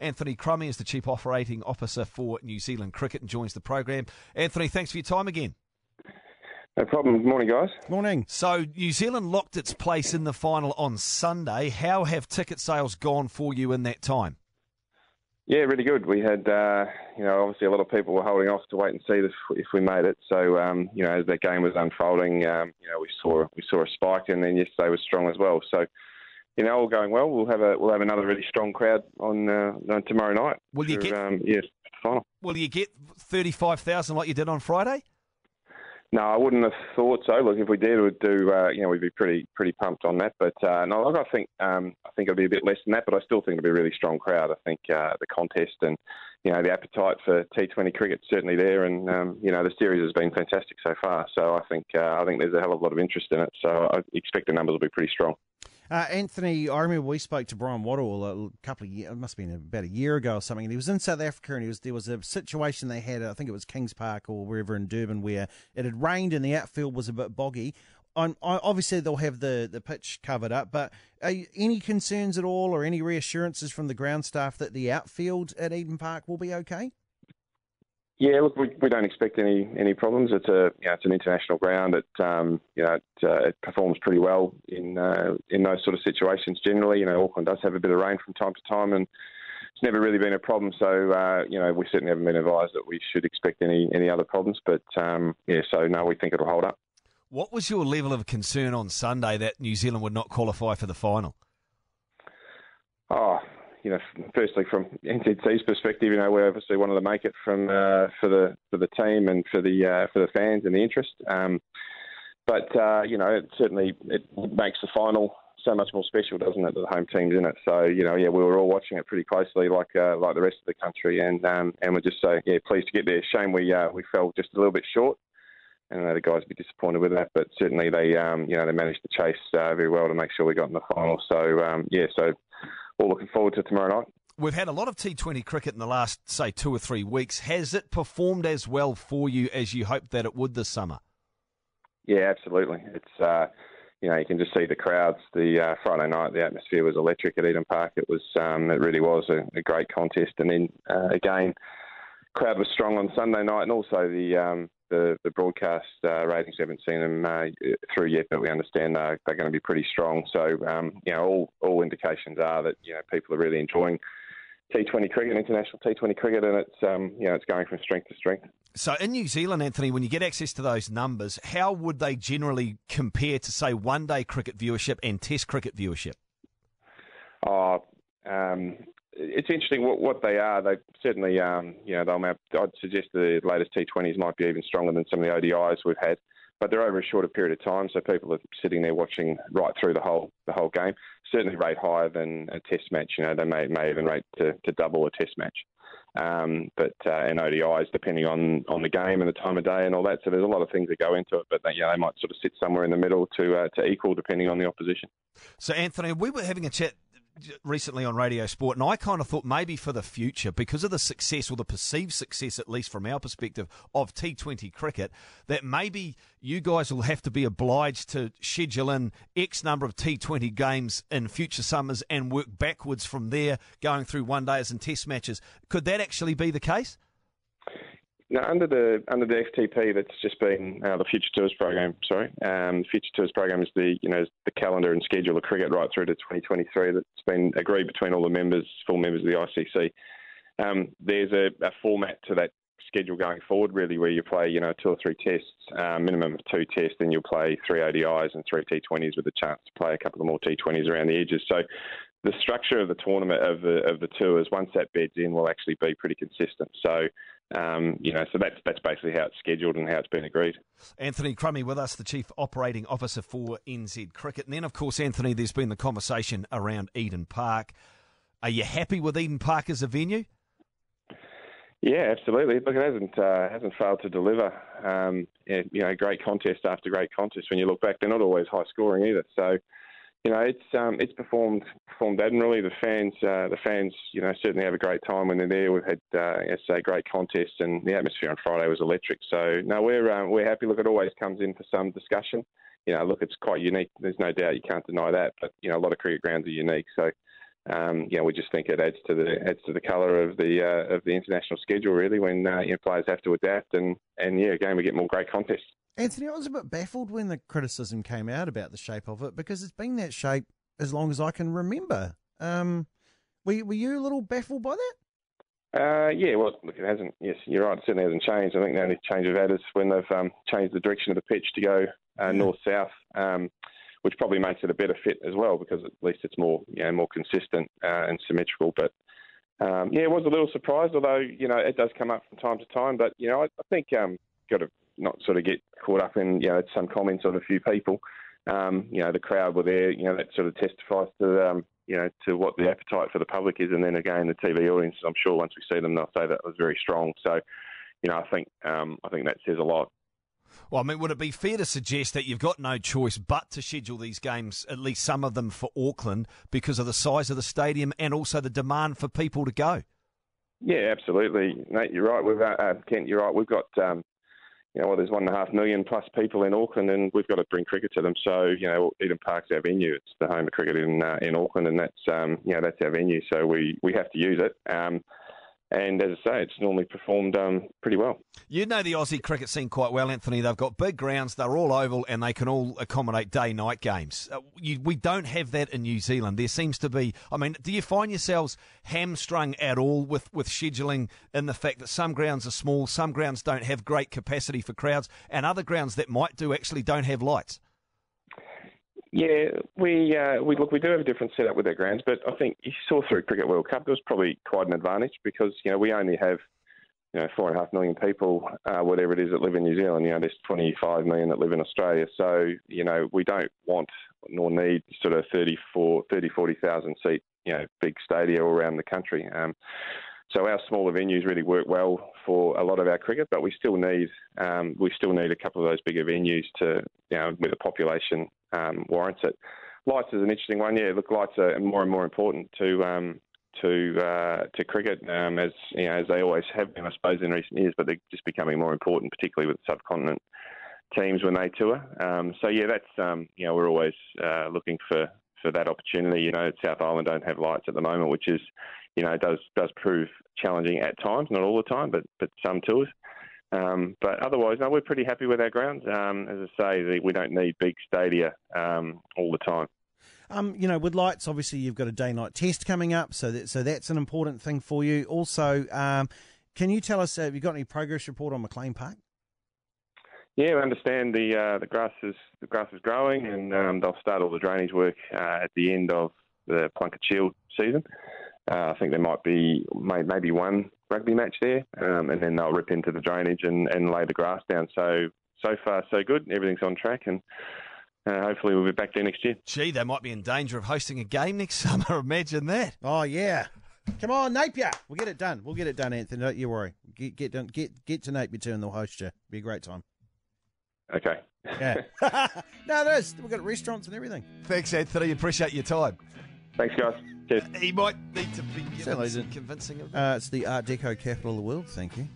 Anthony Crummy is the Chief Operating Officer for New Zealand Cricket and joins the program. Anthony, thanks for your time again. No problem. Good morning, guys. Morning. So, New Zealand locked its place in the final on Sunday. How have ticket sales gone for you in that time? Yeah, really good. We had, uh, you know, obviously a lot of people were holding off to wait and see if, if we made it. So, um, you know, as that game was unfolding, um, you know, we saw we saw a spike, and then yesterday was strong as well. So, you know, all going well. We'll have a we'll have another really strong crowd on, uh, on tomorrow night. Will you get? Um, yes, final. Will you get thirty five thousand like you did on Friday? No, I wouldn't have thought so. Look, if we did, we'd do. Uh, you know, we'd be pretty pretty pumped on that. But uh, no, look, I think um, I think it'll be a bit less than that. But I still think it'll be a really strong crowd. I think uh, the contest and you know the appetite for T20 cricket certainly there, and um, you know the series has been fantastic so far. So I think uh, I think there's a hell of a lot of interest in it. So I expect the numbers will be pretty strong. Uh, Anthony, I remember we spoke to Bryan Waddle a couple of years, it must have been about a year ago or something, and he was in South Africa and he was, there was a situation they had, I think it was Kings Park or wherever in Durban, where it had rained and the outfield was a bit boggy. I'm, I, obviously, they'll have the, the pitch covered up, but you, any concerns at all or any reassurances from the ground staff that the outfield at Eden Park will be okay? Yeah, look, we, we don't expect any any problems. It's a you know, it's an international ground. It um, you know it, uh, it performs pretty well in uh, in those sort of situations. Generally, you know Auckland does have a bit of rain from time to time, and it's never really been a problem. So uh, you know we certainly haven't been advised that we should expect any any other problems. But um, yeah, so no, we think it'll hold up. What was your level of concern on Sunday that New Zealand would not qualify for the final? Oh, you know, firstly from NZC's perspective, you know, we obviously wanted to make it from uh, for the for the team and for the uh, for the fans and the interest. Um, but uh, you know, it certainly it makes the final so much more special, doesn't it? That the home team's in it. So you know, yeah, we were all watching it pretty closely, like uh, like the rest of the country, and um, and we're just so yeah pleased to get there. Shame we uh, we fell just a little bit short. And I know the guys would be disappointed with that, but certainly they, um, you know, they managed to chase uh, very well to make sure we got in the final. So um, yeah, so all looking forward to tomorrow night. We've had a lot of T20 cricket in the last, say, two or three weeks. Has it performed as well for you as you hoped that it would this summer? Yeah, absolutely. It's uh, you know you can just see the crowds. The uh, Friday night, the atmosphere was electric at Eden Park. It was um, it really was a, a great contest. And then uh, again, crowd was strong on Sunday night, and also the um, the, the broadcast uh, ratings. We haven't seen them uh, through yet, but we understand they're, they're going to be pretty strong. So, um, you know, all, all indications are that, you know, people are really enjoying T20 cricket, international T20 cricket, and it's, um, you know, it's going from strength to strength. So in New Zealand, Anthony, when you get access to those numbers, how would they generally compare to, say, one-day cricket viewership and Test cricket viewership? Oh, um, it's interesting what, what they are. They certainly, um, you know, they'll. I'd suggest the latest T20s might be even stronger than some of the ODIs we've had, but they're over a shorter period of time, so people are sitting there watching right through the whole the whole game. Certainly, rate higher than a Test match. You know, they may may even rate to, to double a Test match. Um, but uh, in ODIs, depending on, on the game and the time of day and all that, so there's a lot of things that go into it. But they, they might sort of sit somewhere in the middle to uh, to equal, depending on the opposition. So, Anthony, we were having a chat recently on Radio Sport, and I kind of thought maybe for the future, because of the success or the perceived success, at least from our perspective, of T20 cricket, that maybe you guys will have to be obliged to schedule in X number of T20 games in future summers and work backwards from there, going through one days and test matches. Could that actually be the case? Now, under the under the FTP, that's just been uh, the Future Tours program. Sorry, um, Future Tours program is the you know the calendar and schedule of cricket right through to 2023. That's been agreed between all the members, full members of the ICC. Um, there's a, a, format to that schedule going forward, really, where you play you know two or three tests, uh, minimum of two tests, then you'll play three ODIs and three T20s with a chance to play a couple of more T20s around the edges. So the structure of the tournament of the of the tours once that beds in will actually be pretty consistent. So um, you know, so that's that's basically how it's scheduled and how it's been agreed. Anthony Crummy with us, the Chief Operating Officer for NZ Cricket. And then, of course, Anthony, there's been the conversation around Eden Park. Are you happy with Eden Park as a venue? Yeah, absolutely. Look, it hasn't uh, hasn't failed to deliver. Um, you know, great contest after great contest. When you look back, they're not always high scoring either. So you know, it's um, it's performed performed admirably. The fans, uh, the fans, you know, certainly have a great time when they're there. We've had, uh, as I say, great contests, and the atmosphere on Friday was electric. So no, we're um, we're happy. Look, it always comes in for some discussion. You know, look, it's quite unique. There's no doubt you can't deny that. But you know, a lot of cricket grounds are unique. So um, you know, we just think it adds to the adds to the colour of the uh, of the international schedule really when uh, you know, players have to adapt and and yeah, again we get more great contests. Anthony, I was a bit baffled when the criticism came out about the shape of it because it's been that shape as long as I can remember. Um, were, were you a little baffled by that? Uh, yeah, well, look, it hasn't. Yes, you're right. It certainly hasn't changed. I think the only change we've had is when they've um, changed the direction of the pitch to go uh, north south, um, which probably makes it a better fit as well because at least it's more, you know, more consistent uh, and symmetrical. But um, yeah, it was a little surprised, although you know it does come up from time to time. But you know, I, I think um, got to not sort of get caught up in you know some comments of a few people. Um, you know, the crowd were there. You know, that sort of testifies to um, you know, to what the appetite for the public is. And then again, the TV audience, I'm sure once we see them, they'll say that was very strong. So, you know, I think um, I think that says a lot. Well, I mean, would it be fair to suggest that you've got no choice but to schedule these games, at least some of them, for Auckland because of the size of the stadium and also the demand for people to go? Yeah, absolutely, Nate. You're right. We've uh, Kent. You're right. We've got um, you know, well, there's one and a half million plus people in Auckland, and we've got to bring cricket to them. So, you know, Eden Park's our venue. It's the home of cricket in uh, in Auckland, and that's um, you know that's our venue. So we we have to use it. Um, and as I say, it's normally performed um, pretty well. You know the Aussie cricket scene quite well, Anthony. They've got big grounds, they're all oval, and they can all accommodate day night games. Uh, you, we don't have that in New Zealand. There seems to be, I mean, do you find yourselves hamstrung at all with, with scheduling in the fact that some grounds are small, some grounds don't have great capacity for crowds, and other grounds that might do actually don't have lights? Yeah, we uh, we look we do have a different setup with our grounds, but I think you saw through Cricket World Cup there was probably quite an advantage because you know we only have you know four and a half million people, uh, whatever it is, that live in New Zealand. You know, there's 25 million that live in Australia, so you know we don't want nor need sort of 34, 30, 40,000 seat you know big stadia all around the country. Um, so our smaller venues really work well for a lot of our cricket, but we still need um, we still need a couple of those bigger venues to you know where the population um, warrants it. Lights is an interesting one. Yeah, look, lights are more and more important to um, to uh, to cricket um, as you know as they always have been, I suppose, in recent years. But they're just becoming more important, particularly with subcontinent teams when they tour. Um, so yeah, that's um, you know we're always uh, looking for for that opportunity. You know, South Island don't have lights at the moment, which is you know, does does prove challenging at times, not all the time, but but some tours. Um, but otherwise, no, we're pretty happy with our grounds. Um, as I say, we don't need big stadia um, all the time. Um, you know, with lights, obviously you've got a day-night test coming up, so that so that's an important thing for you. Also, um, can you tell us uh, have you got any progress report on McLean Park? Yeah, I understand the uh, the grass is the grass is growing, and um, they'll start all the drainage work uh, at the end of the Plunket Shield season. Uh, I think there might be maybe one rugby match there, um, and then they'll rip into the drainage and, and lay the grass down. So so far so good. Everything's on track, and uh, hopefully we'll be back there next year. Gee, they might be in danger of hosting a game next summer. Imagine that. Oh yeah. Come on, Napier. We'll get it done. We'll get it done, Anthony. Don't you worry. Get get done, get get to Napier too, and they'll host you. Be a great time. Okay. Yeah. no, it is. We've got restaurants and everything. Thanks, Anthony. Appreciate your time. Thanks, guys. Cheers. He might need to be convincing, convincing Uh, it's the Art Deco capital of the world. Thank you.